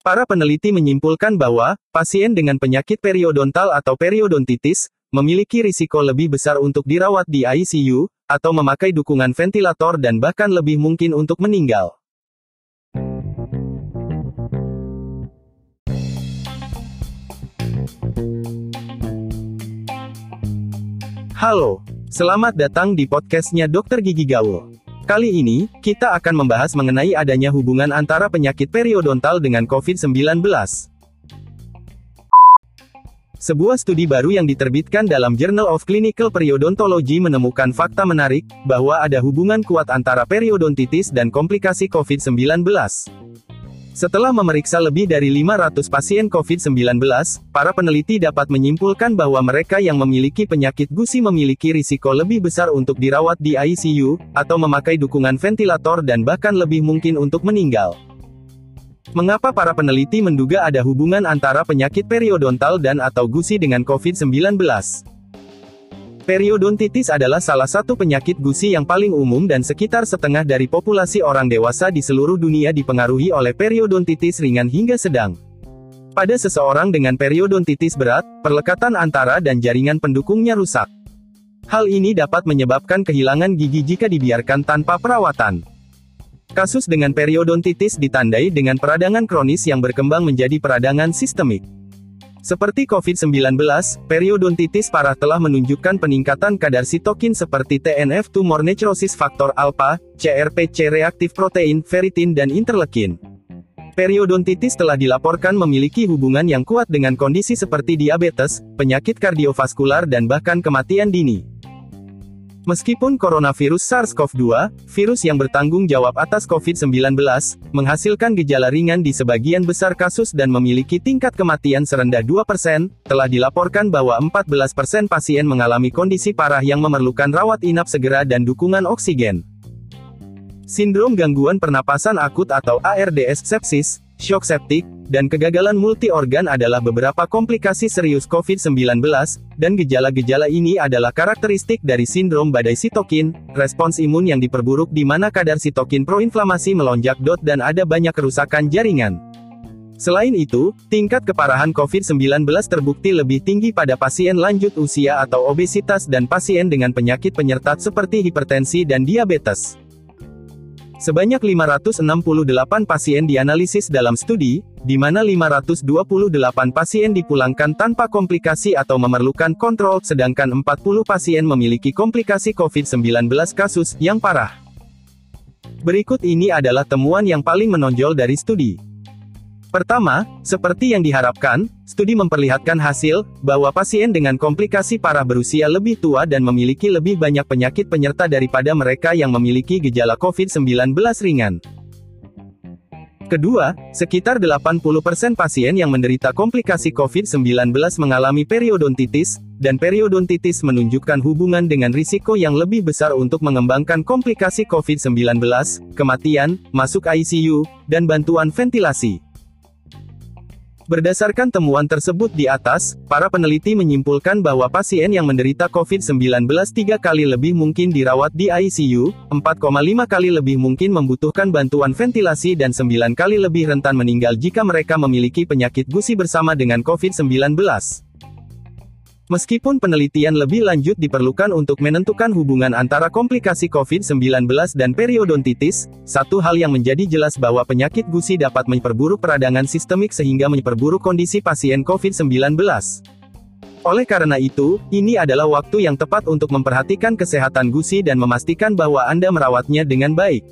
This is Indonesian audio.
Para peneliti menyimpulkan bahwa pasien dengan penyakit periodontal atau periodontitis memiliki risiko lebih besar untuk dirawat di ICU atau memakai dukungan ventilator dan bahkan lebih mungkin untuk meninggal. Halo, selamat datang di podcastnya Dokter Gigi Gaul. Kali ini, kita akan membahas mengenai adanya hubungan antara penyakit periodontal dengan COVID-19. Sebuah studi baru yang diterbitkan dalam Journal of Clinical Periodontology menemukan fakta menarik, bahwa ada hubungan kuat antara periodontitis dan komplikasi COVID-19. Setelah memeriksa lebih dari 500 pasien COVID-19, para peneliti dapat menyimpulkan bahwa mereka yang memiliki penyakit gusi memiliki risiko lebih besar untuk dirawat di ICU, atau memakai dukungan ventilator dan bahkan lebih mungkin untuk meninggal. Mengapa para peneliti menduga ada hubungan antara penyakit periodontal dan atau gusi dengan COVID-19? Periodontitis adalah salah satu penyakit gusi yang paling umum dan sekitar setengah dari populasi orang dewasa di seluruh dunia dipengaruhi oleh periodontitis ringan hingga sedang. Pada seseorang dengan periodontitis berat, perlekatan antara dan jaringan pendukungnya rusak. Hal ini dapat menyebabkan kehilangan gigi jika dibiarkan tanpa perawatan. Kasus dengan periodontitis ditandai dengan peradangan kronis yang berkembang menjadi peradangan sistemik. Seperti COVID-19, periodontitis parah telah menunjukkan peningkatan kadar sitokin seperti TNF tumor necrosis faktor alpha, CRPC reaktif protein, ferritin dan interleukin. Periodontitis telah dilaporkan memiliki hubungan yang kuat dengan kondisi seperti diabetes, penyakit kardiovaskular dan bahkan kematian dini. Meskipun coronavirus SARS-CoV-2, virus yang bertanggung jawab atas COVID-19, menghasilkan gejala ringan di sebagian besar kasus dan memiliki tingkat kematian serendah 2%, telah dilaporkan bahwa 14% pasien mengalami kondisi parah yang memerlukan rawat inap segera dan dukungan oksigen. Sindrom gangguan pernapasan akut atau ARDS sepsis, shock septik, dan kegagalan multi-organ adalah beberapa komplikasi serius COVID-19, dan gejala-gejala ini adalah karakteristik dari sindrom badai sitokin, respons imun yang diperburuk di mana kadar sitokin proinflamasi melonjak dot dan ada banyak kerusakan jaringan. Selain itu, tingkat keparahan COVID-19 terbukti lebih tinggi pada pasien lanjut usia atau obesitas dan pasien dengan penyakit penyertat seperti hipertensi dan diabetes. Sebanyak 568 pasien dianalisis dalam studi, di mana 528 pasien dipulangkan tanpa komplikasi atau memerlukan kontrol, sedangkan 40 pasien memiliki komplikasi COVID-19 kasus yang parah. Berikut ini adalah temuan yang paling menonjol dari studi. Pertama, seperti yang diharapkan, studi memperlihatkan hasil bahwa pasien dengan komplikasi parah berusia lebih tua dan memiliki lebih banyak penyakit penyerta daripada mereka yang memiliki gejala COVID-19 ringan. Kedua, sekitar 80% pasien yang menderita komplikasi COVID-19 mengalami periodontitis, dan periodontitis menunjukkan hubungan dengan risiko yang lebih besar untuk mengembangkan komplikasi COVID-19, kematian, masuk ICU, dan bantuan ventilasi. Berdasarkan temuan tersebut di atas, para peneliti menyimpulkan bahwa pasien yang menderita COVID-19 tiga kali lebih mungkin dirawat di ICU, 4,5 kali lebih mungkin membutuhkan bantuan ventilasi dan 9 kali lebih rentan meninggal jika mereka memiliki penyakit gusi bersama dengan COVID-19. Meskipun penelitian lebih lanjut diperlukan untuk menentukan hubungan antara komplikasi COVID-19 dan periodontitis, satu hal yang menjadi jelas bahwa penyakit gusi dapat memperburuk peradangan sistemik sehingga memperburuk kondisi pasien COVID-19. Oleh karena itu, ini adalah waktu yang tepat untuk memperhatikan kesehatan gusi dan memastikan bahwa Anda merawatnya dengan baik.